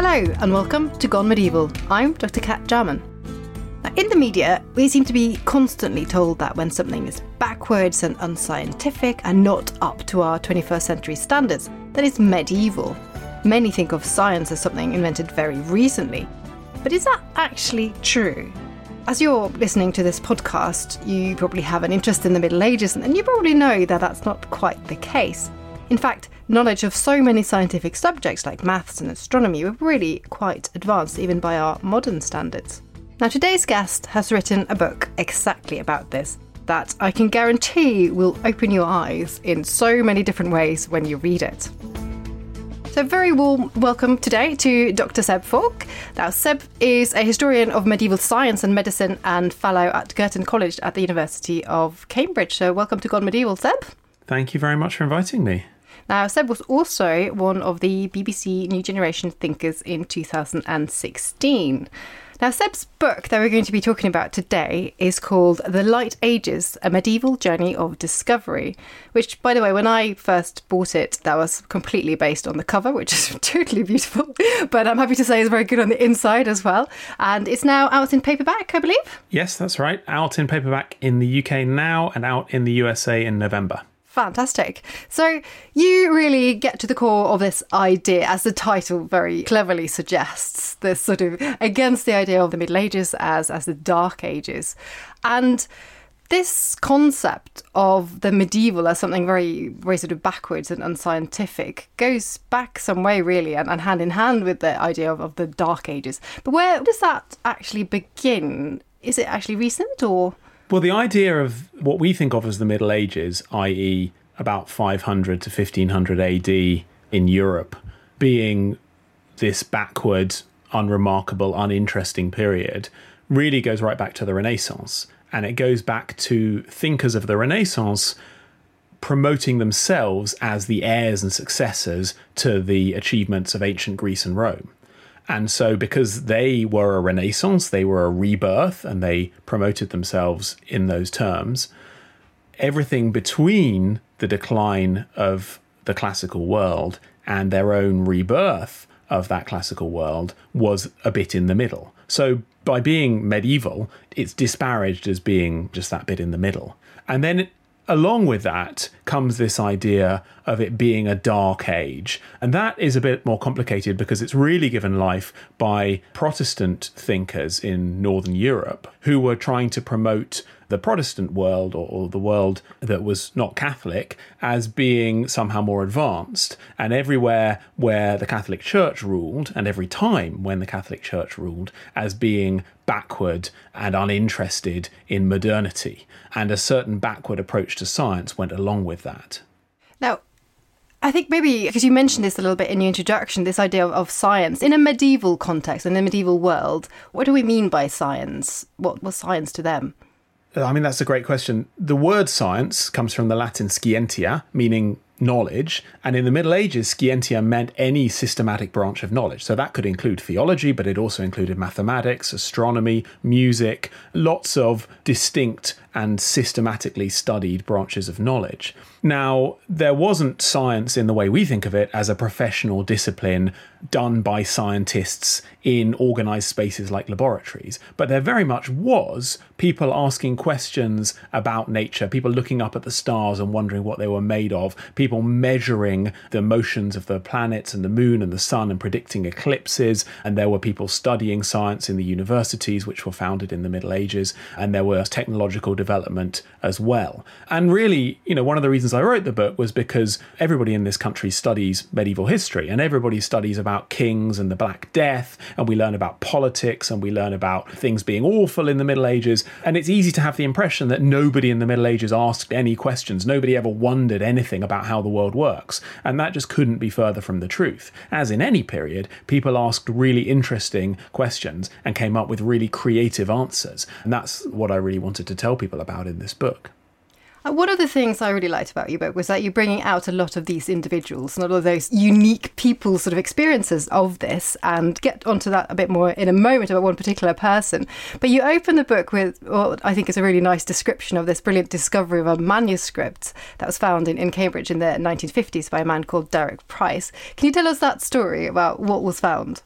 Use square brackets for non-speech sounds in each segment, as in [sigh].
Hello, and welcome to Gone Medieval. I'm Dr. Kat Jarman. Now, in the media, we seem to be constantly told that when something is backwards and unscientific and not up to our 21st century standards, that it's medieval. Many think of science as something invented very recently. But is that actually true? As you're listening to this podcast, you probably have an interest in the Middle Ages, and you probably know that that's not quite the case. In fact, knowledge of so many scientific subjects like maths and astronomy were really quite advanced even by our modern standards. Now, today's guest has written a book exactly about this that I can guarantee will open your eyes in so many different ways when you read it. So, very warm welcome today to Dr. Seb Falk. Now, Seb is a historian of medieval science and medicine and fellow at Girton College at the University of Cambridge. So, welcome to Gone Medieval, Seb. Thank you very much for inviting me. Now, Seb was also one of the BBC New Generation thinkers in 2016. Now, Seb's book that we're going to be talking about today is called The Light Ages A Medieval Journey of Discovery, which, by the way, when I first bought it, that was completely based on the cover, which is [laughs] totally beautiful. But I'm happy to say it's very good on the inside as well. And it's now out in paperback, I believe. Yes, that's right. Out in paperback in the UK now and out in the USA in November. Fantastic. So you really get to the core of this idea, as the title very cleverly suggests, this sort of against the idea of the Middle Ages as, as the Dark Ages. And this concept of the medieval as something very, very sort of backwards and unscientific goes back some way, really, and, and hand in hand with the idea of, of the Dark Ages. But where does that actually begin? Is it actually recent or? Well, the idea of what we think of as the Middle Ages, i.e., about 500 to 1500 AD in Europe, being this backward, unremarkable, uninteresting period, really goes right back to the Renaissance. And it goes back to thinkers of the Renaissance promoting themselves as the heirs and successors to the achievements of ancient Greece and Rome. And so, because they were a renaissance, they were a rebirth, and they promoted themselves in those terms, everything between the decline of the classical world and their own rebirth of that classical world was a bit in the middle. So, by being medieval, it's disparaged as being just that bit in the middle. And then along with that comes this idea of it being a dark age. And that is a bit more complicated because it's really given life by Protestant thinkers in Northern Europe who were trying to promote the Protestant world or, or, the world that was not Catholic as being somehow more advanced. And everywhere where the Catholic Church ruled, and every time when the Catholic Church ruled, as being backward and uninterested in modernity. And a certain backward approach to science went along with that. Now, I think maybe because you mentioned this a little bit in your introduction, this idea of, of, science in a medieval context, in a medieval world, what do we mean by science? What was science to them? Uh, I mean, that's a great question. The word science comes from the Latin scientia, meaning knowledge. And in the Middle Ages, scientia meant any systematic branch of knowledge. So that could include theology, but it also included mathematics, astronomy, music, lots of distinct and systematically studied branches of knowledge. Now, there wasn't science in the way we think of it as a professional discipline done by scientists in organized spaces like laboratories, but there very much was people asking questions about nature, people looking up at the stars and wondering what they were made of, people measuring the motions of the planets and the moon and the sun and predicting eclipses, and there were people studying science in the universities which were founded in the Middle Ages, and there was technological development as well. And really, you know, one of the reasons I wrote the book was because everybody in this country studies medieval history and everybody studies about kings and the Black Death, and we learn about politics and we learn about things being awful in the Middle Ages. And it's easy to have the impression that nobody in the Middle Ages asked any questions, nobody ever wondered anything about how the world works. And that just couldn't be further from the truth. As in any period, people asked really interesting questions and came up with really creative answers. And that's what I really wanted to tell people about in this book. One of the things I really liked about your book was that you're bringing out a lot of these individuals and all of those unique people's sort of experiences of this, and get onto that a bit more in a moment about one particular person. But you open the book with what I think is a really nice description of this brilliant discovery of a manuscript that was found in, in Cambridge in the 1950s by a man called Derek Price. Can you tell us that story about what was found?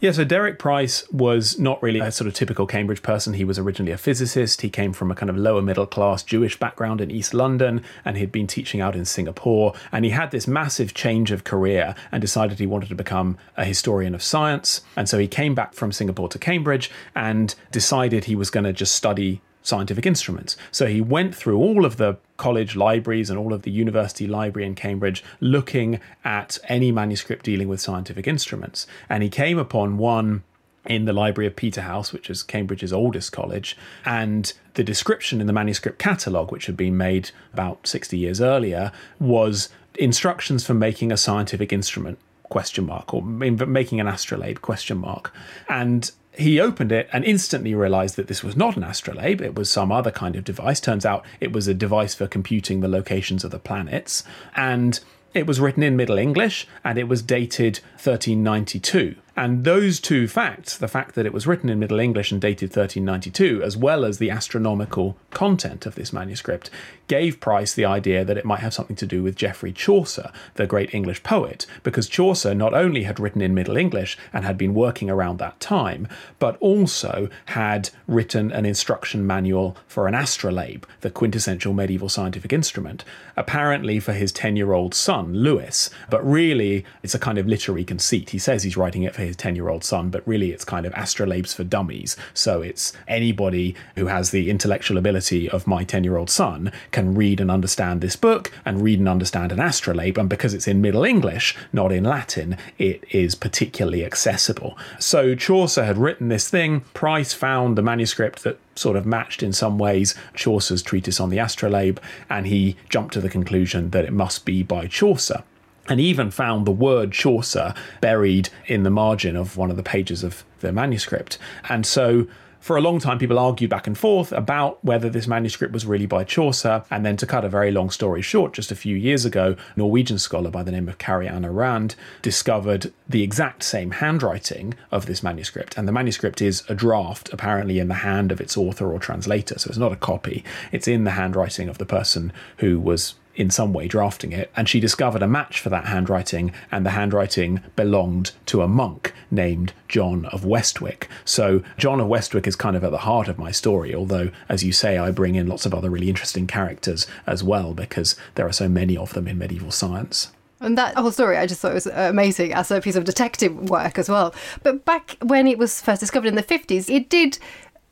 Yeah, so Derek Price was not really a sort of typical Cambridge person. He was originally a physicist. He came from a kind of lower middle class Jewish background in East London, and he'd been teaching out in Singapore. And he had this massive change of career and decided he wanted to become a historian of science. And so he came back from Singapore to Cambridge and decided he was going to just study scientific instruments. So he went through all of the college libraries and all of the university library in Cambridge looking at any manuscript dealing with scientific instruments. And he came upon one in the Library of Peterhouse, which is Cambridge's oldest college, and the description in the manuscript catalogue, which had been made about 60 years earlier, was instructions for making a scientific instrument question mark or making an astrolabe question mark and he opened it and instantly realized that this was not an astrolabe, it was some other kind of device. Turns out it was a device for computing the locations of the planets. And it was written in Middle English and it was dated 1392. And those two facts, the fact that it was written in Middle English and dated 1392, as well as the astronomical content of this manuscript, gave Price the idea that it might have something to do with Geoffrey Chaucer, the great English poet, because Chaucer not only had written in Middle English and had been working around that time, but also had written an instruction manual for an astrolabe, the quintessential medieval scientific instrument, apparently for his 10 year old son, Lewis, but really it's a kind of literary conceit. He says he's writing it for his 10 year old son, but really it's kind of astrolabes for dummies. So it's anybody who has the intellectual ability of my 10 year old son can read and understand this book and read and understand an astrolabe. And because it's in Middle English, not in Latin, it is particularly accessible. So Chaucer had written this thing. Price found the manuscript that sort of matched in some ways Chaucer's treatise on the astrolabe, and he jumped to the conclusion that it must be by Chaucer and even found the word Chaucer buried in the margin of one of the pages of the manuscript. And so for a long time, people argued back and forth about whether this manuscript was really by Chaucer. And then, to cut a very long story short, just a few years ago, a Norwegian scholar by the name of Kari Anne Rand discovered the exact same handwriting of this manuscript. And the manuscript is a draft, apparently in the hand of its author or translator. So it's not a copy, it's in the handwriting of the person who was in some way drafting it, and she discovered a match for that handwriting, and the handwriting belonged to a monk named John of Westwick. So, John of Westwick is kind of at the heart of my story, although, as you say, I bring in lots of other really interesting characters as well, because there are so many of them in medieval science. And that whole story, I just thought was amazing as a piece of detective work as well. But back when it was first discovered in the 50s, it did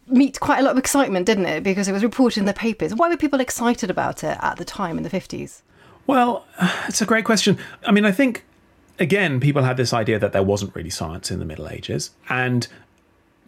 meet quite a lot of excitement, didn't it? Because it was reported in the papers. Why were people excited about it at the time in the 50s? Well, [sighs] it's a great question. I mean, I think, again, people had this idea that there wasn't really science in the Middle Ages. And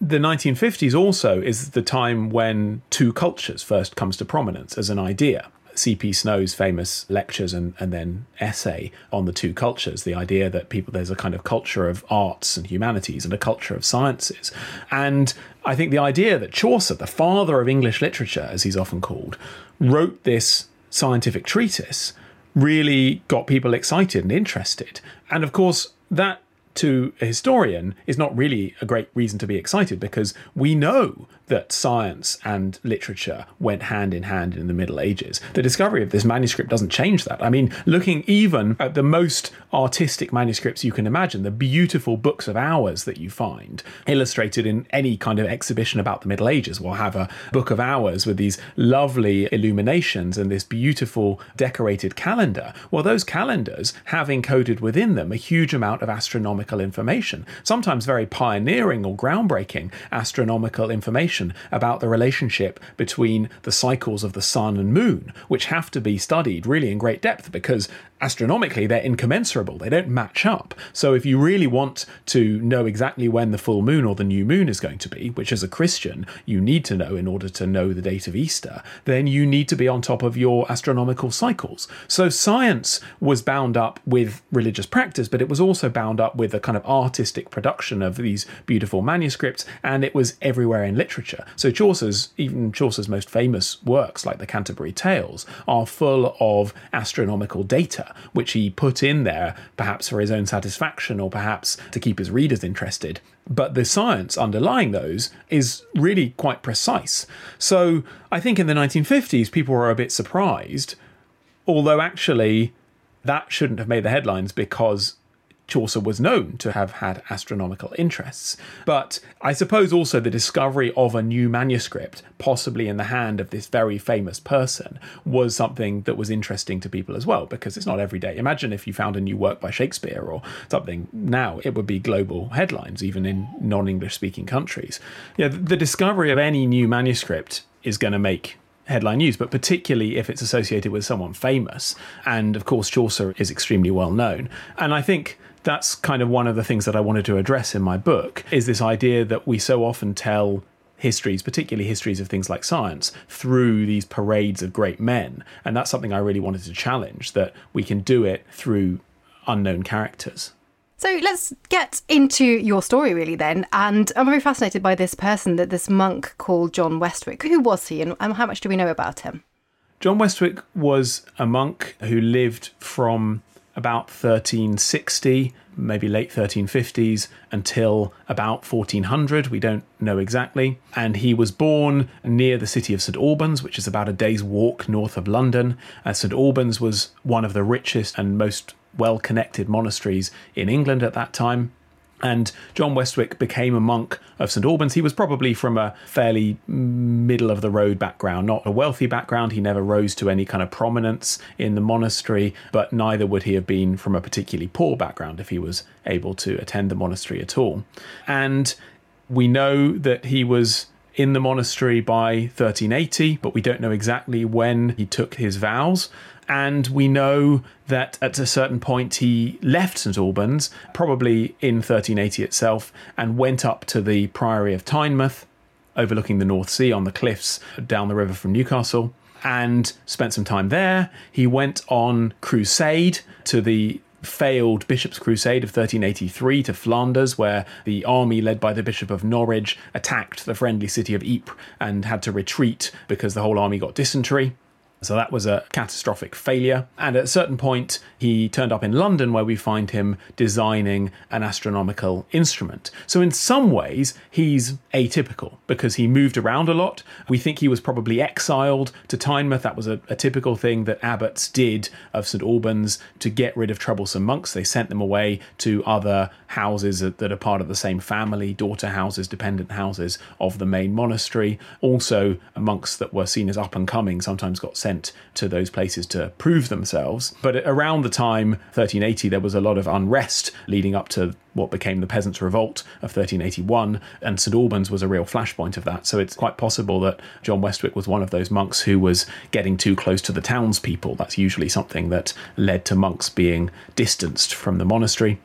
the 1950s also is the time when two cultures first comes to prominence as an idea. C.P. Snow's famous lectures and, and then essay on the two cultures, the idea that people there's a kind of culture of arts and humanities and a culture of sciences. And I think the idea that Chaucer, the father of English literature, as he's often called, wrote this scientific treatise really got people excited and interested. And of course, that to a historian is not really a great reason to be excited because we know that science and literature went hand in hand in the Middle Ages. The discovery of this manuscript doesn't change that. I mean, looking even at the most artistic manuscripts you can imagine, the beautiful books of hours that you find illustrated in any kind of exhibition about the Middle Ages will have a book of hours with these lovely illuminations and this beautiful decorated calendar. Well, those calendars have encoded within them a huge amount of astronomical information, sometimes very pioneering or groundbreaking astronomical information about the relationship between the cycles of the sun and moon, which have to be studied really in great depth because astronomically they're incommensurable. They don't match up. So if you really want to know exactly when the full moon or the new moon is going to be, which as a Christian you need to know in order to know the date of Easter, then you need to be on top of your astronomical cycles. So science was bound up with religious practice, but it was also bound up with a kind of artistic production of these beautiful manuscripts, and it was everywhere in literature future. So Chaucer's, even Chaucer's most famous works, like the Canterbury Tales, are full of astronomical data, which he put in there perhaps for his own satisfaction or perhaps to keep his readers interested. But the science underlying those is really quite precise. So I think in the 1950s, people were a bit surprised, although actually that shouldn't have made the headlines because Chaucer was known to have had astronomical interests. But I suppose also the discovery of a new manuscript, possibly in the hand of this very famous person, was something that was interesting to people as well, because it's not every day. Imagine if you found a new work by Shakespeare or something now, it would be global headlines, even in non English speaking countries. Yeah, the discovery of any new manuscript is going to make headline news, but particularly if it's associated with someone famous. And of course, Chaucer is extremely well known. And I think that's kind of one of the things that I wanted to address in my book is this idea that we so often tell histories, particularly histories of things like science, through these parades of great men. And that's something I really wanted to challenge that we can do it through unknown characters. So let's get into your story, really, then. And I'm very fascinated by this person, that this monk called John Westwick. Who was he, and how much do we know about him? John Westwick was a monk who lived from about 1360, maybe late 1350s, until about 1400. We don't know exactly. And he was born near the city of St Albans, which is about a day's walk north of London. Uh, St Albans was one of the richest and most well connected monasteries in England at that time. And John Westwick became a monk of St Albans. He was probably from a fairly middle of the road background, not a wealthy background. He never rose to any kind of prominence in the monastery, but neither would he have been from a particularly poor background if he was able to attend the monastery at all. And we know that he was in the monastery by 1380, but we don't know exactly when he took his vows. And we know that at a certain point he left St Albans, probably in 1380 itself, and went up to the Priory of Tynemouth, overlooking the North Sea on the cliffs down the river from Newcastle, and spent some time there. He went on crusade to the failed Bishop's Crusade of 1383 to Flanders, where the army led by the Bishop of Norwich attacked the friendly city of Ypres and had to retreat because the whole army got dysentery. So that was a catastrophic failure. And at a certain point, he turned up in London where we find him designing an astronomical instrument. So, in some ways, he's atypical because he moved around a lot. We think he was probably exiled to Tynemouth. That was a, a typical thing that abbots did of St Albans to get rid of troublesome monks. They sent them away to other houses that are part of the same family, daughter houses, dependent houses of the main monastery. Also, monks that were seen as up and coming sometimes got sent to those places to prove themselves. But around the time 1380, there was a lot of unrest leading up to what became the Peasants' Revolt of 1381, and St Albans was a real flashpoint of that. So it's quite possible that John Westwick was one of those monks who was getting too close to the townspeople. That's usually something that led to monks being distanced from the monastery.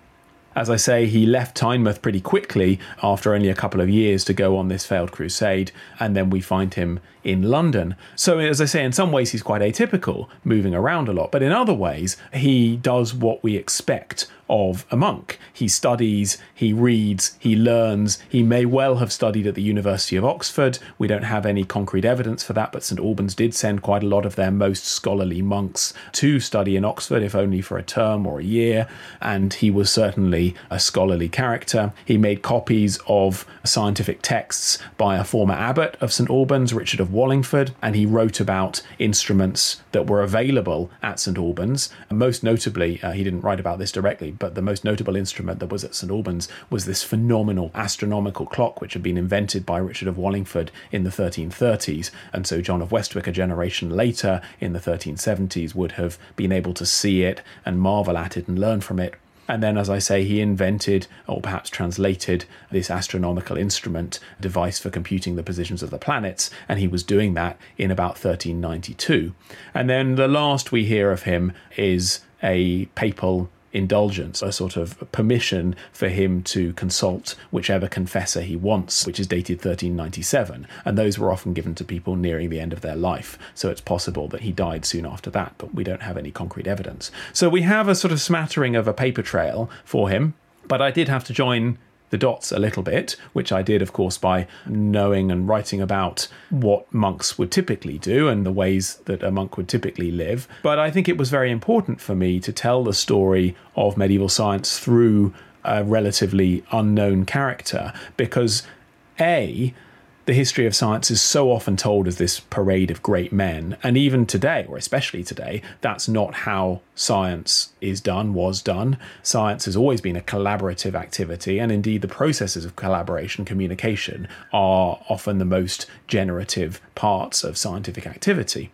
As I say, he left Tynemouth pretty quickly after only a couple of years to go on this failed crusade, and then we find him in London. So, as I say, in some ways he's quite atypical, moving around a lot, but in other ways, he does what we expect of a monk. He studies, he reads, he learns. He may well have studied at the University of Oxford. We don't have any concrete evidence for that, but St Albans did send quite a lot of their most scholarly monks to study in Oxford, if only for a term or a year. And he was certainly a scholarly character. He made copies of scientific texts by a former abbot of St Albans, Richard of Wallingford, and he wrote about instruments that were available at St Albans. And most notably, uh, he didn't write about this directly, but the most notable instrument that was at St Albans was this phenomenal astronomical clock, which had been invented by Richard of Wallingford in the 1330s. And so John of Westwick, a generation later in the 1370s, would have been able to see it and marvel at it and learn from it and then, as I say, he invented or perhaps translated this astronomical instrument device for computing the positions of the planets, and he was doing that in about 1392. And then the last we hear of him is a papal indulgence, a sort of permission for him to consult whichever confessor he wants, which is dated 1397. And those were often given to people nearing the end of their life. So it's possible that he died soon after that, but we don't have any concrete evidence. So we have a sort of smattering of a paper trail for him, but I did have to join the dots a little bit, which I did, of course, by knowing and writing about what monks would typically do and the ways that a monk would typically live. But I think it was very important for me to tell the story of medieval science through a relatively unknown character because, A, the history of science is so often told as this parade of great men. And even today, or especially today, that's not how science is done, was done. Science has always been a collaborative activity. And indeed, the processes of collaboration, communication, are often the most generative parts of scientific activity.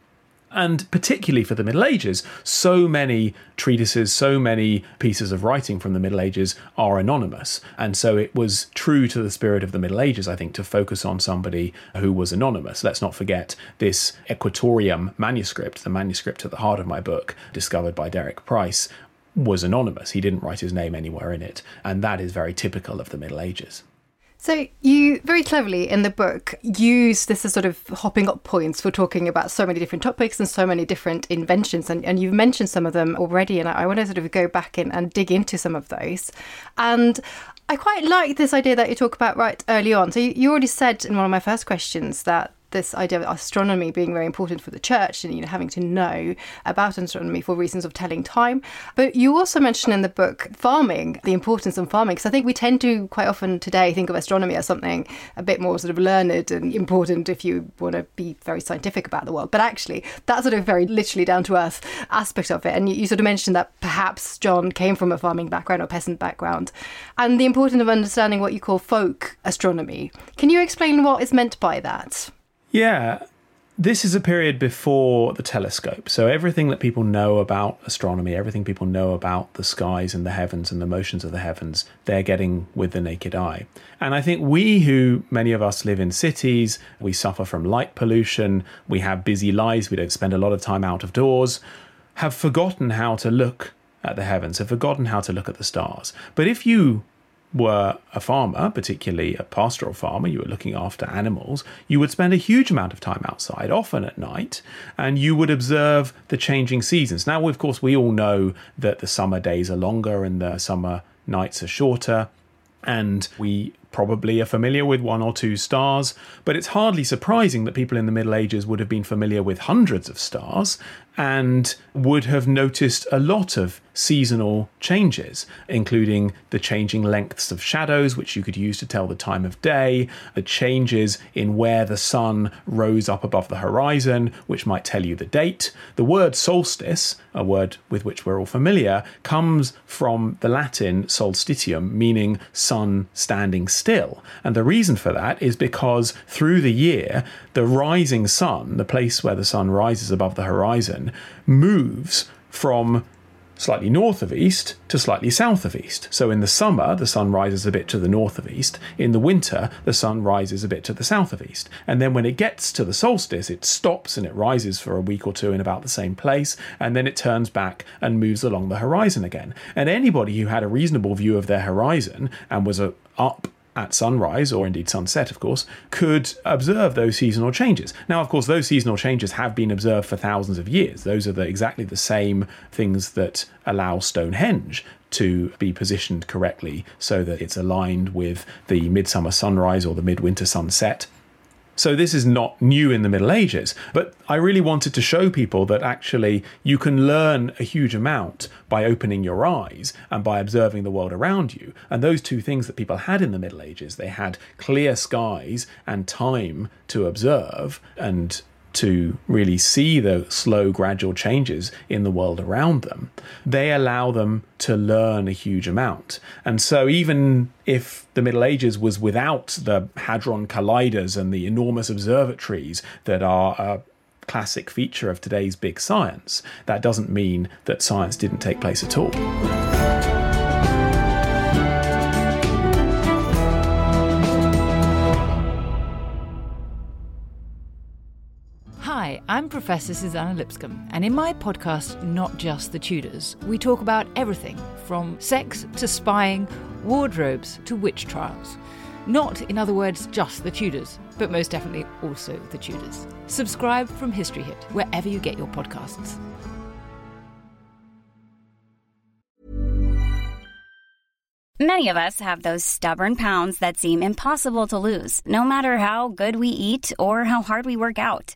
And particularly for the Middle Ages, so many treatises, so many pieces of writing from the Middle Ages are anonymous. And so it was true to the spirit of the Middle Ages, I think, to focus on somebody who was anonymous. Let's not forget this Equatorium manuscript, the manuscript at the heart of my book, discovered by Derek Price, was anonymous. He didn't write his name anywhere in it. And that is very typical of the Middle Ages. So you very cleverly in the book use this as sort of hopping up points for talking about so many different topics and so many different inventions, and, and you've mentioned some of them already, and I, I want to sort of go back in and dig into some of those. And I quite like this idea that you talk about right early on. So you, you already said in one of my first questions that this idea of astronomy being very important for the church and you know having to know about astronomy for reasons of telling time. But you also mention in the book farming the importance of farming because i think we tend to quite often today think of astronomy as something a bit more sort of learned and important if you want to be very scientific about the world. But actually that sort of very literally down to earth aspect of it. And you, you sort of mentioned that perhaps john came from a farming background or peasant background and the importance of understanding what you call folk astronomy. Can you explain what is meant by that yeah, this is a period before the telescope. So everything that people know about astronomy, everything people know about the skies and the heavens and the motions of the heavens, they're getting with the naked eye. And I think we who many of us live in cities, we suffer from light pollution, we have busy lives, we don't spend a lot of time out of doors, have forgotten how to look at the heavens, have forgotten how to look at the stars. But if you were a farmer, particularly a pastoral farmer, you were looking after animals, you would spend a huge amount of time outside, often at night, and you would observe the changing seasons. Now, of course, we all know that the summer days are longer and the summer nights are shorter, and we probably are familiar with one or two stars, but it's hardly surprising that people in the Middle Ages would have been familiar with hundreds of stars and would have noticed a lot of seasonal changes, including the changing lengths of shadows, which you could use to tell the time of day, the changes in where the sun rose up above the horizon, which might tell you the date. The word solstice, a word with which we're all familiar, comes from the Latin solstitium, meaning sun standing still. And the reason for that is because through the year, the rising sun, the place where the sun rises above the horizon, moves from slightly north of east to slightly south of east. So in the summer, the sun rises a bit to the north of east. In the winter, the sun rises a bit to the south of east. And then when it gets to the solstice, it stops and it rises for a week or two in about the same place. And then it turns back and moves along the horizon again. And anybody who had a reasonable view of their horizon and was a, up at sunrise, or indeed sunset, of course, could observe those seasonal changes. Now, of course, those seasonal changes have been observed for thousands of years. Those are the, exactly the same things that allow Stonehenge to be positioned correctly so that it's aligned with the midsummer sunrise or the midwinter sunset. So this is not new in the Middle Ages, but I really wanted to show people that actually you can learn a huge amount by opening your eyes and by observing the world around you. And those two things that people had in the Middle Ages, they had clear skies and time to observe and to really see the slow, gradual changes in the world around them, they allow them to learn a huge amount. And so, even if the Middle Ages was without the Hadron Colliders and the enormous observatories that are a classic feature of today's big science, that doesn't mean that science didn't take place at all. Hi, I'm Professor Suzannah Lipscomb, and in my podcast, Not Just the Tudors, we talk about everything from sex to spying, wardrobes to witch trials. Not, in other words, just the Tudors, but most definitely also the Tudors. Subscribe from History Hit, wherever you get your podcasts. Many of us have those stubborn pounds that seem impossible to lose, no matter how good we eat or how hard we work out.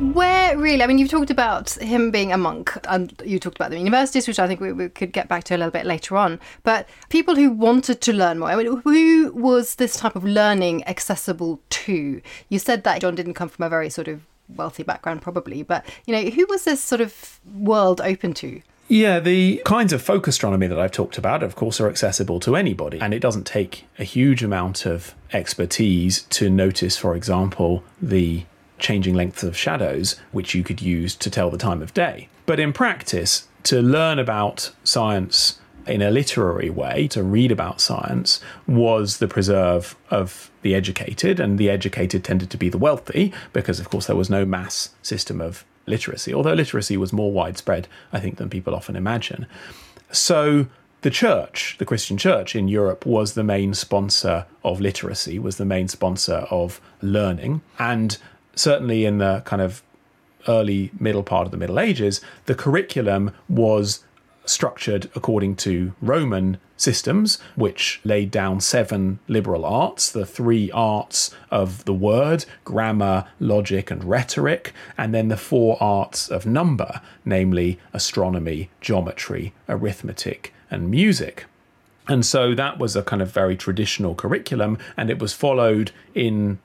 Where really, I mean, you've talked about him being a monk, and you talked about the universities, which I think we, we could get back to a little bit later on. But people who wanted to learn more, I mean, who was this type of learning accessible to? You said that John didn't come from a very sort of wealthy background, probably, but, you know, who was this sort of world open to? Yeah, the kinds of folk astronomy that I've talked about, of course, are accessible to anybody. And it doesn't take a huge amount of expertise to notice, for example, the changing lengths of shadows, which you could use to tell the time of day. But in practice, to learn about science in a literary way, to read about science, was the preserve of the educated, and the educated tended to be the wealthy, because, of course, there was no mass system of literacy, although literacy was more widespread, I think, than people often imagine. So, the church, the Christian church in Europe, was the main sponsor of literacy, was the main sponsor of learning. And certainly in the kind of early middle part of the Middle Ages, the curriculum was structured according to Roman systems, which laid down seven liberal arts the three arts of the word, grammar, logic, and rhetoric, and then the four arts of number, namely astronomy, geometry, arithmetic, and music. And so that was a kind of very traditional curriculum, and it was followed in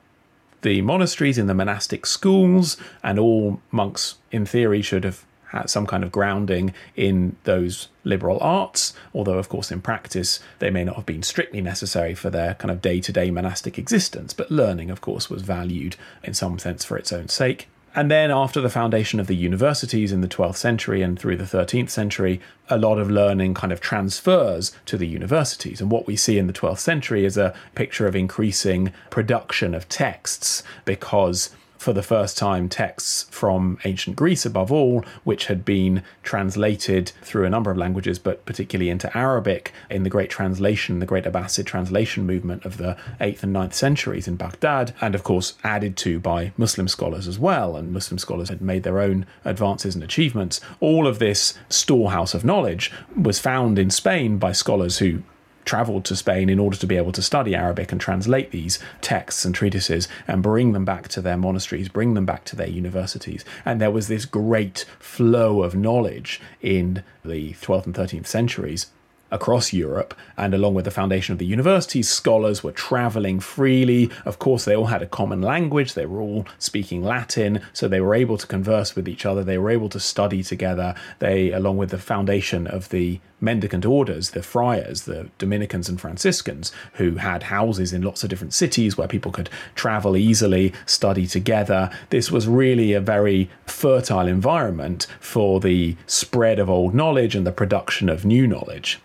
the monasteries, in the monastic schools, and all monks, in theory, should have had some kind of grounding in those liberal arts, although, of course, in practice, they may not have been strictly necessary for their kind of day to day monastic existence. But learning, of course, was valued in some sense for its own sake. And then, after the foundation of the universities in the 12th century and through the 13th century, a lot of learning kind of transfers to the universities. And what we see in the 12th century is a picture of increasing production of texts because for the first time texts from ancient Greece, above all, which had been translated through a number of languages, but particularly into Arabic in the Great Translation, the Great Abbasid translation movement of the 8th and 9th centuries in Baghdad, and of course added to by Muslim scholars as well. And Muslim scholars had made their own advances and achievements. All of this storehouse of knowledge was found in Spain by scholars who traveled to Spain in order to be able to study Arabic and translate these texts and treatises and bring them back to their monasteries, bring them back to their universities. And there was this great flow of knowledge in the 12th and 13th centuries across Europe, and along with the foundation of the universities, scholars were traveling freely. Of course, they all had a common language, they were all speaking Latin, so they were able to converse with each other, they were able to study together. They, along with the foundation of the mendicant orders, the friars, the Dominicans and Franciscans, who had houses in lots of different cities where people could travel easily, study together. This was really a very fertile environment for the spread of old knowledge and the production of new knowledge.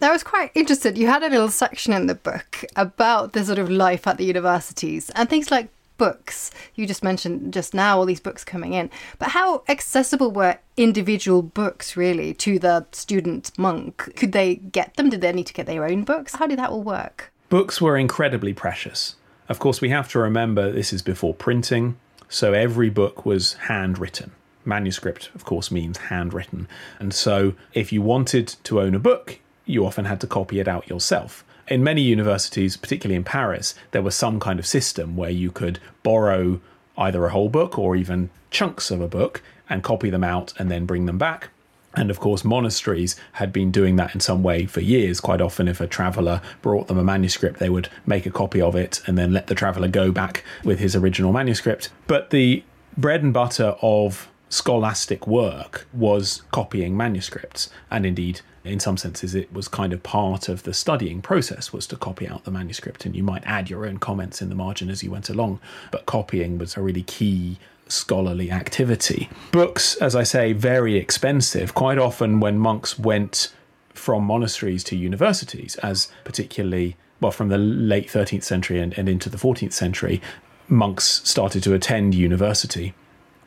I was quite interested. You had a little section in the book about the sort of life at the universities and things like books. You just mentioned just now all these books coming in. But how accessible were individual books really to the student monk? Could they get them? Did they need to get their own books? How did that all work? Books were incredibly precious. Of course, we have to remember this is before printing, so every book was handwritten. Manuscript, of course, means handwritten. And so if you wanted to own a book, you often had to copy it out yourself. In many universities, particularly in Paris, there was some kind of system where you could borrow either a whole book or even chunks of a book and copy them out and then bring them back. And of course, monasteries had been doing that in some way for years. Quite often, if a traveller brought them a manuscript, they would make a copy of it and then let the traveller go back with his original manuscript. But the bread and butter of scholastic work was copying manuscripts. And indeed, in some senses, it was kind of part of the studying process was to copy out the manuscript. And you might add your own comments in the margin as you went along. But copying was a really key scholarly activity. Books, as I say, very expensive. Quite often, when monks went from monasteries to universities, as particularly well from the late 13th century and, and into the 14th century, monks started to attend university.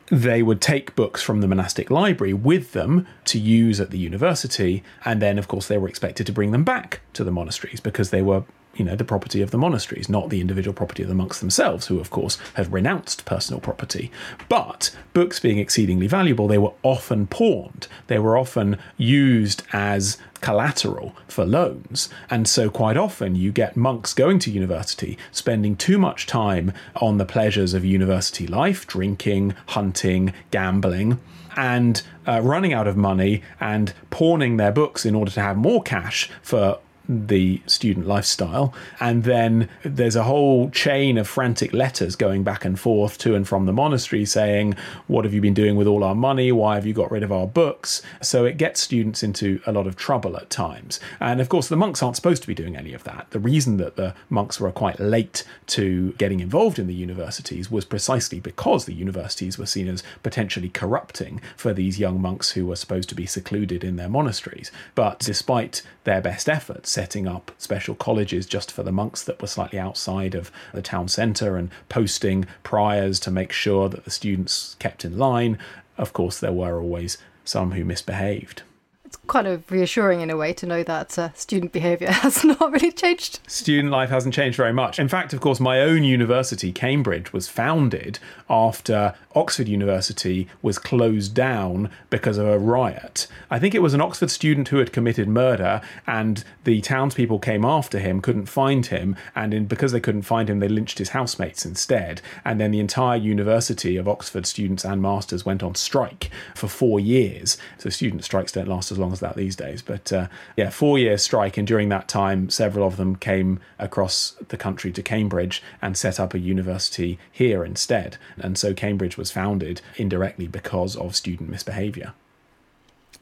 They would take books from the monastic library with them to use at the university, and then, of course, they were expected to bring them back to the monasteries because they were you know, the property of the monasteries, not the individual property of the monks themselves, who, of course, have renounced personal property. But books being exceedingly valuable, they were often pawned. They were often used as collateral for loans. And so, quite often, you get monks going to university, spending too much time on the pleasures of university life, drinking, hunting, gambling and uh, running out of money and pawning their books in order to have more cash for the student lifestyle. And then there's a whole chain of frantic letters going back and forth to and from the monastery saying, What have you been doing with all our money? Why have you got rid of our books? So it gets students into a lot of trouble at times. And of course, the monks aren't supposed to be doing any of that. The reason that the monks were quite late to getting involved in the universities was precisely because the universities were seen as potentially corrupting for these young monks who were supposed to be secluded in their monasteries. But despite their best efforts, setting up special colleges just for the monks that were slightly outside of the town centre and posting priors to make sure that the students kept in line. Of course, there were always some who misbehaved it's kind of reassuring in a way to know that uh, student behaviour [laughs] has not really changed. Student life hasn't changed very much. In fact, of course, my own university, Cambridge, was founded after Oxford University was closed down because of a riot. I think it was an Oxford student who had committed murder, and the townspeople came after him, couldn't find him, and in, because they couldn't find him, they lynched his housemates instead. And then the entire university of Oxford students and masters went on strike for four years. So student strikes don't last as long as that these days. But uh, yeah, four year strike, and during that time, several of them came across the country to Cambridge and set up a university here instead. And so Cambridge was founded indirectly because of student misbehaviour.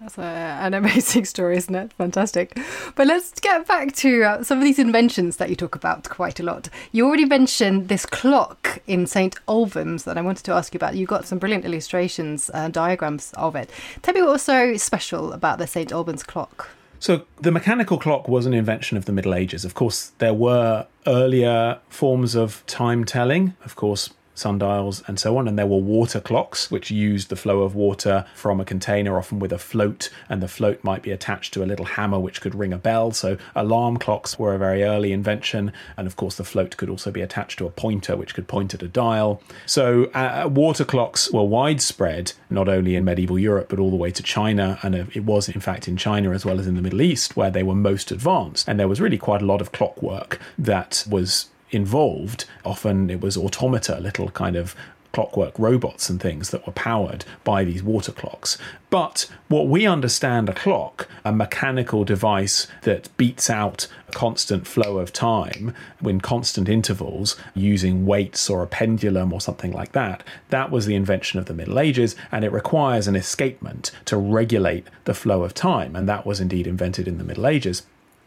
That's a, an amazing story, isn't it? Fantastic. But let's get back to uh, some of these inventions that you talk about quite a lot. You already mentioned this clock in St. Albans that I wanted to ask you about. You got some brilliant illustrations and diagrams of it. Tell me what was so special about the St. Albans clock. So, the mechanical clock was an invention of the Middle Ages. Of course, there were earlier forms of time telling. Of course, sundials, and so on. And there were water clocks, which used the flow of water from a container, often with a float, and the float might be attached to a little hammer which could ring a bell. So alarm clocks were a very early invention. And of course, the float could also be attached to a pointer, which could point at a dial. So uh, water clocks were widespread, not only in medieval Europe, but all the way to China. And uh, it was, in fact, in China as well as in the Middle East, where they were most advanced. And there was really quite a lot of clockwork that was involved. Often it was automata, little kind of clockwork robots and things that were powered by these water clocks. But what we understand a clock, a mechanical device that beats out a constant flow of time in constant intervals using weights or a pendulum or something like that, that was the invention of the Middle Ages and it requires an escapement to regulate the flow of time. And that was indeed invented in the Middle Ages.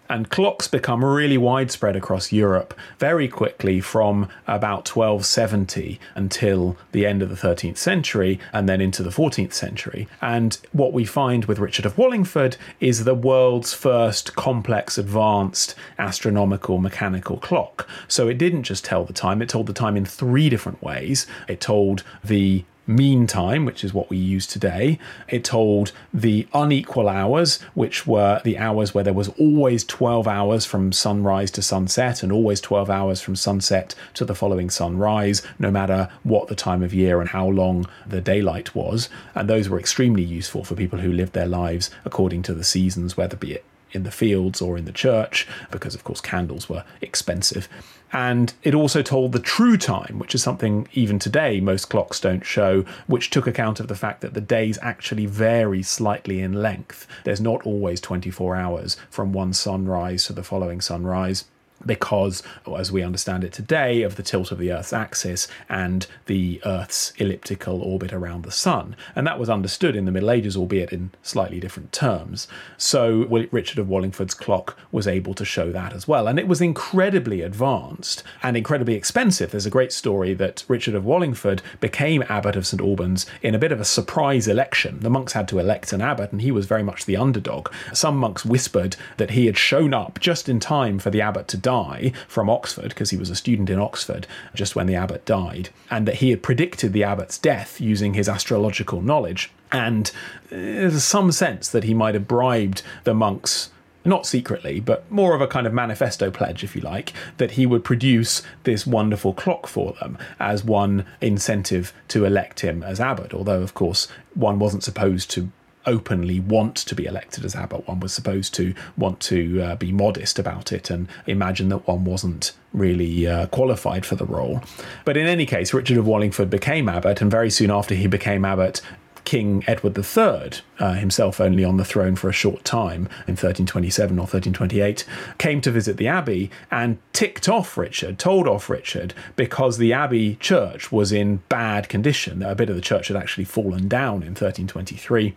And clocks become really widespread across Europe very quickly from about 1270 until the end of the 13th century and then into the 14th century. And what we find with Richard of Wallingford is the world's first complex, advanced astronomical mechanical clock. So it didn't just tell the time, it told the time in three different ways. It told the mean time, which is what we use today. It told the unequal hours, which were the hours where there was always 12 hours from sunrise to sunset and always 12 hours from sunset to the following sunrise, no matter what the time of year and how long the daylight was. And those were extremely useful for people who lived their lives according to the seasons, whether be it in the fields or in the church, because of course candles were expensive. And it also told the true time, which is something even today most clocks don't show, which took account of the fact that the days actually vary slightly in length. There's not always 24 hours from one sunrise to the following sunrise because, as we understand it today, of the tilt of the Earth's axis and the Earth's elliptical orbit around the Sun. And that was understood in the Middle Ages, albeit in slightly different terms. So Richard of Wallingford's clock was able to show that as well. And it was incredibly advanced and incredibly expensive. There's a great story that Richard of Wallingford became abbot of St Albans in a bit of a surprise election. The monks had to elect an abbot, and he was very much the underdog. Some monks whispered that he had shown up just in time for the abbot to die from Oxford, because he was a student in Oxford just when the abbot died, and that he had predicted the abbot's death using his astrological knowledge. And eh, there's some sense that he might have bribed the monks not secretly, but more of a kind of manifesto pledge, if you like, that he would produce this wonderful clock for them as one incentive to elect him as abbot. Although, of course, one wasn't supposed to openly want to be elected as abbot. One was supposed to want to uh, be modest about it and imagine that one wasn't really uh, qualified for the role. But in any case, Richard of Wallingford became abbot, and very soon after he became abbot, King Edward III, uh, himself only on the throne for a short time in 1327 or 1328, came to visit the abbey and ticked off Richard, told off Richard, because the abbey church was in bad condition. A bit of the church had actually fallen down in 1323.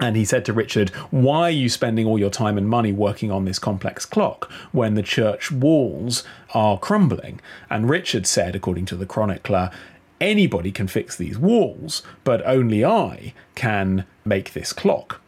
And he said to Richard, Why are you spending all your time and money working on this complex clock when the church walls are crumbling? And Richard said, according to the chronicler, Anybody can fix these walls, but only I can make this clock.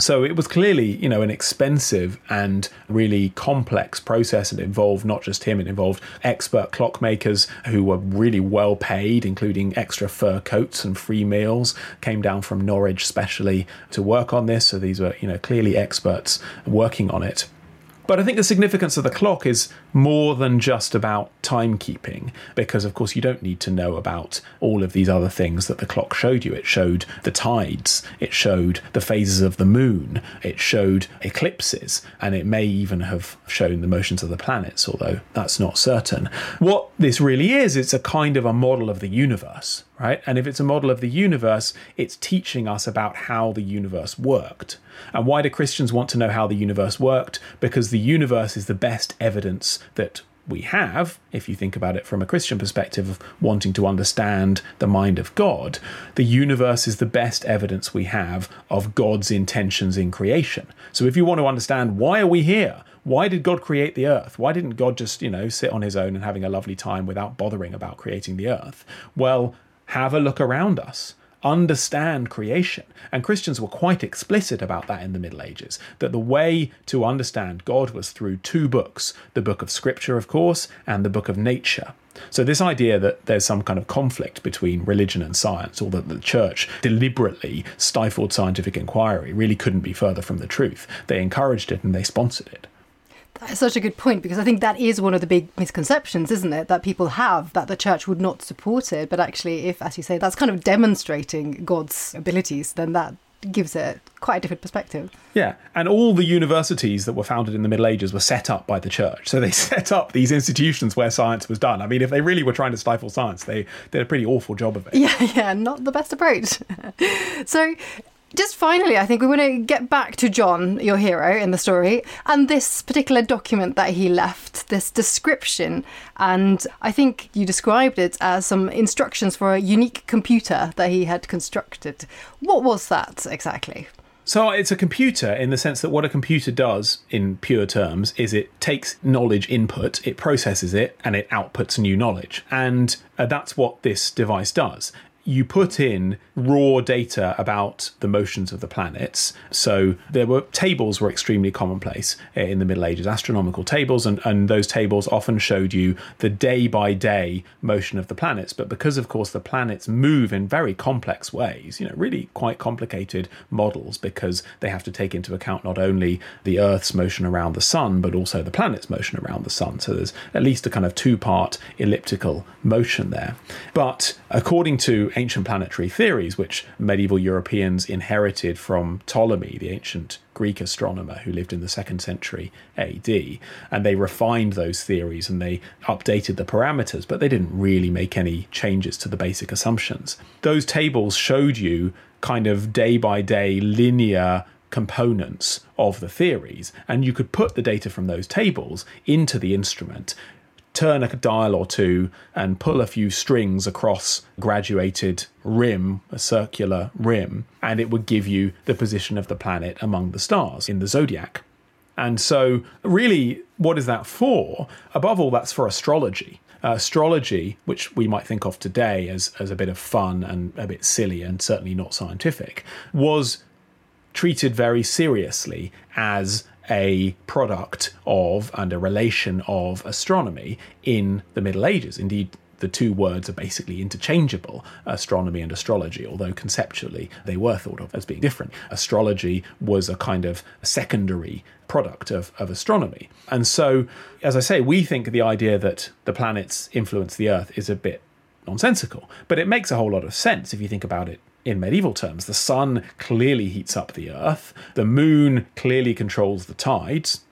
So it was clearly, you know, an expensive and really complex process. It involved not just him, it involved expert clockmakers who were really well paid, including extra fur coats and free meals, came down from Norwich specially to work on this. So these were, you know, clearly experts working on it. But I think the significance of the clock is more than just about timekeeping, because of course you don't need to know about all of these other things that the clock showed you. It showed the tides, it showed the phases of the moon, it showed eclipses, and it may even have shown the motions of the planets, although that's not certain. What this really is, it's a kind of a model of the universe, right? And if it's a model of the universe, it's teaching us about how the universe worked. And why do Christians want to know how the universe worked? Because the universe is the best evidence that we have, if you think about it from a Christian perspective of wanting to understand the mind of God, the universe is the best evidence we have of God's intentions in creation. So if you want to understand why are we here? Why did God create the earth? Why didn't God just, you know, sit on his own and having a lovely time without bothering about creating the earth? Well, have a look around us understand creation. And Christians were quite explicit about that in the Middle Ages, that the way to understand God was through two books the book of Scripture, of course, and the book of nature. So, this idea that there's some kind of conflict between religion and science, or that the church deliberately stifled scientific inquiry, really couldn't be further from the truth. They encouraged it and they sponsored it. That's such a good point because I think that is one of the big misconceptions, isn't it? That people have that the church would not support it. But actually, if, as you say, that's kind of demonstrating God's abilities, then that gives it quite a different perspective. Yeah, and all the universities that were founded in the Middle Ages were set up by the church. So they [laughs] set up these institutions where science was done. I mean, if they really were trying to stifle science, they did a pretty awful job of it. Yeah, [laughs] yeah, not the best approach. [laughs] so just finally, I think we want to get back to John, your hero in the story, and this particular document that he left, this description. And I think you described it as some instructions for a unique computer that he had constructed. What was that exactly? So it's a computer in the sense that what a computer does in pure terms is it takes knowledge input, it processes it, and it outputs new knowledge. And uh, that's what this device does you put in raw data about the motions of the planets. So there were tables were extremely commonplace in the Middle Ages, astronomical tables, and, and those tables often showed you the day by day motion of the planets. But because, of course, the planets move in very complex ways, you know, really quite complicated models because they have to take into account not only the Earth's motion around the sun, but also the planet's motion around the sun. So there's at least a kind of two part elliptical motion there. But according to ancient planetary theories, which medieval Europeans inherited from Ptolemy, the ancient Greek astronomer who lived in the second century AD. And they refined those theories and they updated the parameters, but they didn't really make any changes to the basic assumptions. Those tables showed you kind of day by day linear components of the theories, and you could put the data from those tables into the instrument turn a dial or two and pull a few strings across graduated rim, a circular rim, and it would give you the position of the planet among the stars in the zodiac. And so, really, what is that for? Above all, that's for astrology. Uh, astrology, which we might think of today as, as a bit of fun and a bit silly and certainly not scientific, was treated very seriously as a product of and a relation of astronomy in the Middle Ages. Indeed, the two words are basically interchangeable, astronomy and astrology, although conceptually they were thought of as being different. Astrology was a kind of secondary product of, of astronomy. And so, as I say, we think the idea that the planets influence the Earth is a bit nonsensical, but it makes a whole lot of sense if you think about it in medieval terms. The sun clearly heats up the earth, the moon clearly controls the tides.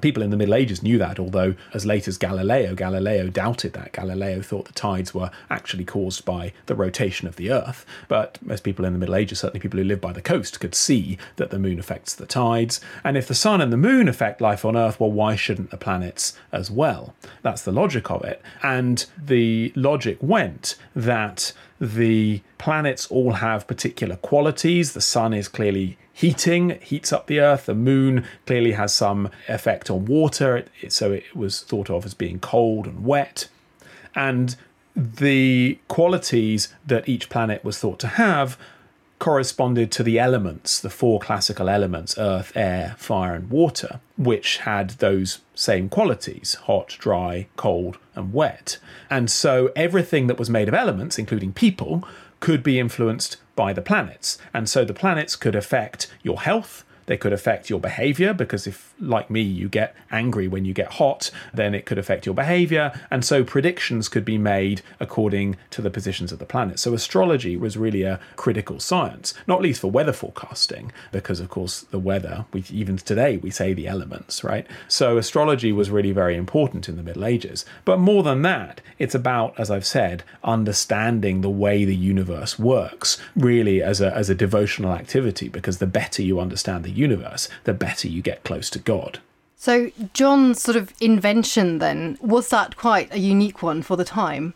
People in the Middle Ages knew that, although as late as Galileo, Galileo doubted that. Galileo thought the tides were actually caused by the rotation of the Earth. But most people in the Middle Ages, certainly people who live by the coast, could see that the moon affects the tides. And if the sun and the moon affect life on Earth, well, why shouldn't the planets as well? That's the logic of it. And the logic went that the planets all have particular qualities. The sun is clearly heating, heats up the earth. The moon clearly has some effect on water, it, it, so it was thought of as being cold and wet. And the qualities that each planet was thought to have corresponded to the elements, the four classical elements earth, air, fire, and water, which had those same qualities hot, dry, cold, and wet. And so everything that was made of elements, including people, could be influenced by the planets. And so the planets could affect your health, they could affect your behavior because if, like me, you get angry when you get hot, then it could affect your behavior. And so predictions could be made according to the positions of the planets. So astrology was really a critical science, not least for weather forecasting, because of course the weather, we, even today, we say the elements, right? So astrology was really very important in the Middle Ages. But more than that, it's about, as I've said, understanding the way the universe works, really as a, as a devotional activity, because the better you understand the universe, the better you get close to God. So, John's sort of invention then, was that quite a unique one for the time?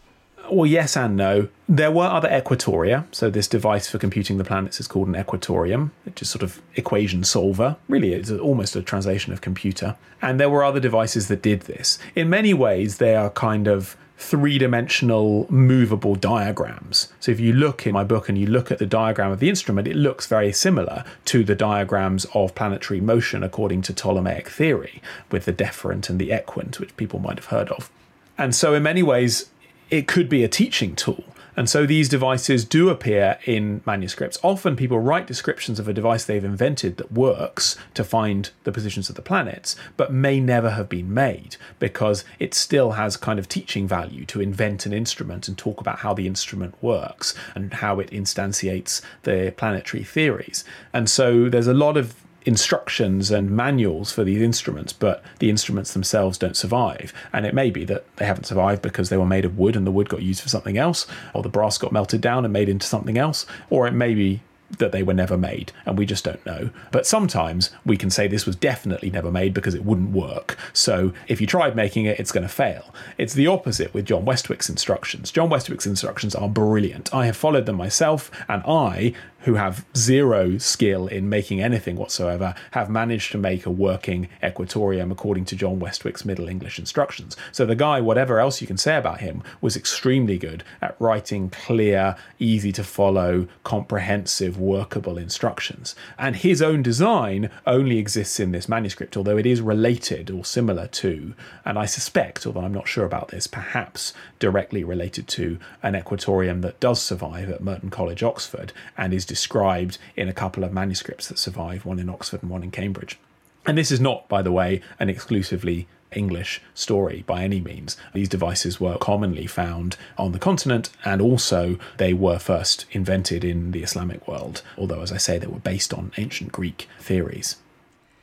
Well, yes and no. There were other equatoria. So, this device for computing the planets is called an equatorium, which is sort of equation solver. Really, it's almost a translation of computer. And there were other devices that did this. In many ways, they are kind of three dimensional movable diagrams. So if you look in my book and you look at the diagram of the instrument, it looks very similar to the diagrams of planetary motion according to Ptolemaic theory, with the deferent and the equant, which people might have heard of. And so, in many ways, it could be a teaching tool. And so these devices do appear in manuscripts. Often people write descriptions of a device they've invented that works to find the positions of the planets, but may never have been made because it still has kind of teaching value to invent an instrument and talk about how the instrument works and how it instantiates the planetary theories. And so there's a lot of instructions and manuals for these instruments, but the instruments themselves don't survive. And it may be that they haven't survived because they were made of wood and the wood got used for something else, or the brass got melted down and made into something else, or it may be that they were never made, and we just don't know. But sometimes we can say this was definitely never made because it wouldn't work. So if you tried making it, it's going to fail. It's the opposite with John Westwyk's instructions. John Westwyk's instructions are brilliant. I have followed them myself, and I who have zero skill in making anything whatsoever have managed to make a working equatorium according to John Westwyk's Middle English instructions. So the guy, whatever else you can say about him, was extremely good at writing clear, easy to follow, comprehensive, workable instructions. And his own design only exists in this manuscript, although it is related or similar to, and I suspect, although I'm not sure about this, perhaps directly related to an equatorium that does survive at Merton College, Oxford, and is described in a couple of manuscripts that survive, one in Oxford and one in Cambridge. And this is not, by the way, an exclusively English story by any means. These devices were commonly found on the continent and also they were first invented in the Islamic world, although, as I say, they were based on ancient Greek theories.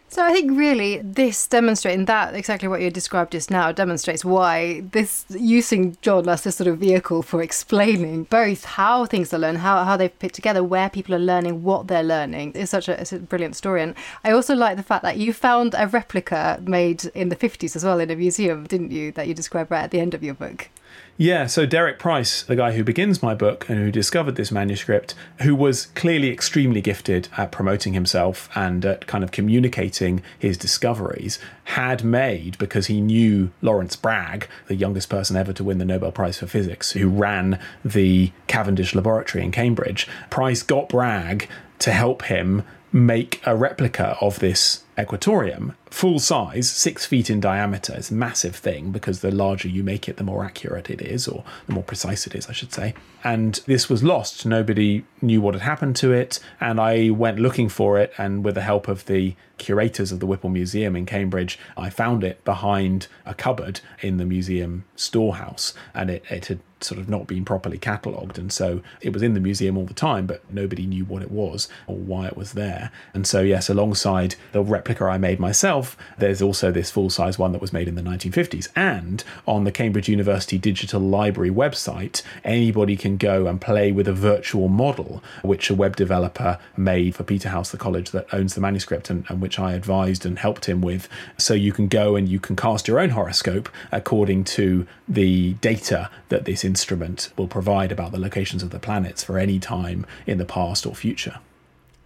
So I think really this demonstrating that exactly what you described just now demonstrates why this using John as this sort of vehicle for explaining both how things are learned, how, how they've put together, where people are learning, what they're learning is such a, a brilliant story. And I also like the fact that you found a replica made in the 50s as well in a museum, didn't you, that you describe right at the end of your book? Yeah, so Derek Price, the guy who begins my book and who discovered this manuscript, who was clearly extremely gifted at promoting himself and at kind of communicating his discoveries, had made, because he knew Lawrence Bragg, the youngest person ever to win the Nobel Prize for Physics, who ran the Cavendish Laboratory in Cambridge. Price got Bragg to help him make a replica of this equatorium full size, six feet in diameter. It's a massive thing because the larger you make it, the more accurate it is, or the more precise it is, I should say. And this was lost. Nobody knew what had happened to it. And I went looking for it. And with the help of the curators of the Whipple Museum in Cambridge, I found it behind a cupboard in the museum storehouse. And it, it had sort of not been properly catalogued. And so it was in the museum all the time, but nobody knew what it was or why it was there. And so, yes, alongside the replica I made myself, there's also this full size one that was made in the 1950s. And on the Cambridge University Digital Library website, anybody can go and play with a virtual model, which a web developer made for Peterhouse, the college that owns the manuscript, and, and which I advised and helped him with. So you can go and you can cast your own horoscope according to the data that this instrument will provide about the locations of the planets for any time in the past or future.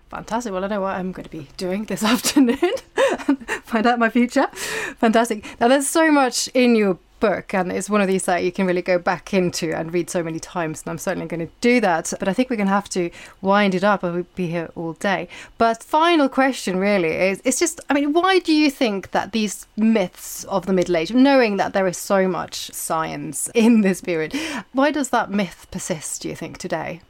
Fantastic. Well, I know what I'm going to be doing this [laughs] afternoon. Find out my future. Fantastic. Now, there's so much in your book, and it's one of these that you can really go back into and read so many times. And I'm certainly going to do that. But I think we're going to have to wind it up, or we'll be here all day. But final question, really, is it's just, I mean, why do you think that these myths of the Middle Age, knowing that there is so much science in this period, why does that myth persist, do you think, today?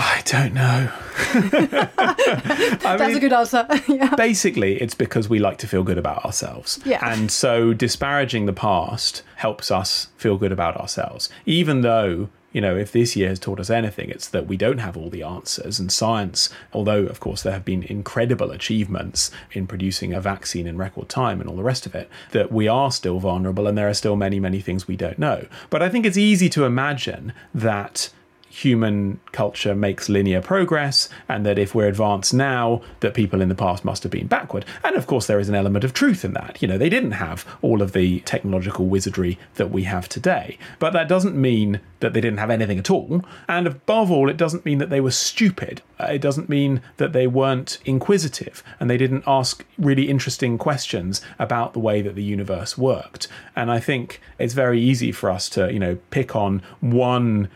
I don't know. [laughs] That's mean, a good answer. [laughs] yeah. Basically, it's because we like to feel good about ourselves. Yeah. And so disparaging the past helps us feel good about ourselves. Even though, you know, if this year has taught us anything, it's that we don't have all the answers. And science, although, of course, there have been incredible achievements in producing a vaccine in record time and all the rest of it, that we are still vulnerable and there are still many, many things we don't know. But I think it's easy to imagine that human culture makes linear progress and that if we're advanced now that people in the past must have been backward. And of course there is an element of truth in that. You know they didn't have all of the technological wizardry that we have today. But that doesn't mean that they didn't have anything at all. And above all it doesn't mean that they were stupid. Uh, it doesn't mean that they weren't inquisitive and they didn't ask really interesting questions about the way that the universe worked. And i think it's very easy for us to you know pick on one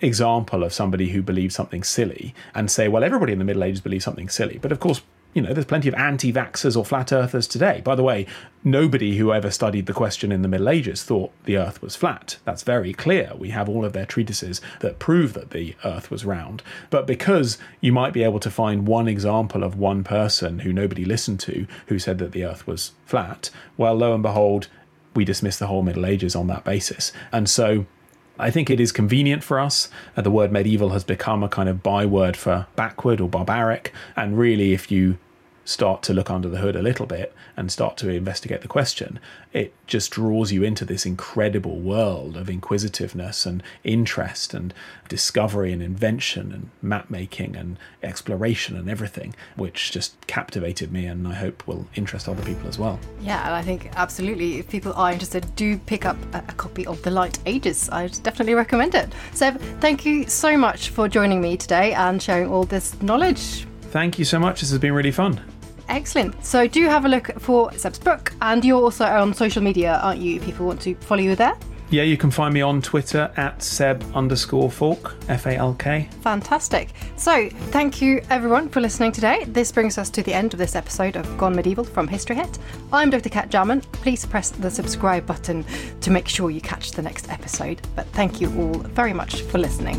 example of somebody who believes something silly and say, well, everybody in the Middle Ages believes something silly. But of course, you know, there's plenty of anti vaxxers or flat earthers today. By the way, nobody who ever studied the question in the Middle Ages thought the earth was flat. That's very clear. We have all of their treatises that prove that the earth was round. But because you might be able to find one example of one person who nobody listened to who said that the earth was flat, well, lo and behold, we dismiss the whole Middle Ages on that basis. And so I think it is convenient for us. Uh, the word medieval has become a kind of byword for backward or barbaric. And really, if you start to look under the hood a little bit and start to investigate the question, it just draws you into this incredible world of inquisitiveness and interest and discovery and invention and map making and exploration and everything, which just captivated me and I hope will interest other people as well. Yeah, and I think absolutely, if people are interested, do pick up a, copy of The Light Ages. I definitely recommend it. Seb, thank you so much for joining me today and sharing all this knowledge. Thank you so much. This has been really fun. Excellent. So do have a look for Seb's book, and you're also on social media, aren't you? People want to follow you there. Yeah, you can find me on Twitter at Seb underscore Falk, F A L K. Fantastic. So, thank you everyone for listening today. This brings us to the end of this episode of Gone Medieval from History Hit. I'm Dr. Cat Jarman. Please press the subscribe button to make sure you catch the next episode. But thank you all very much for listening.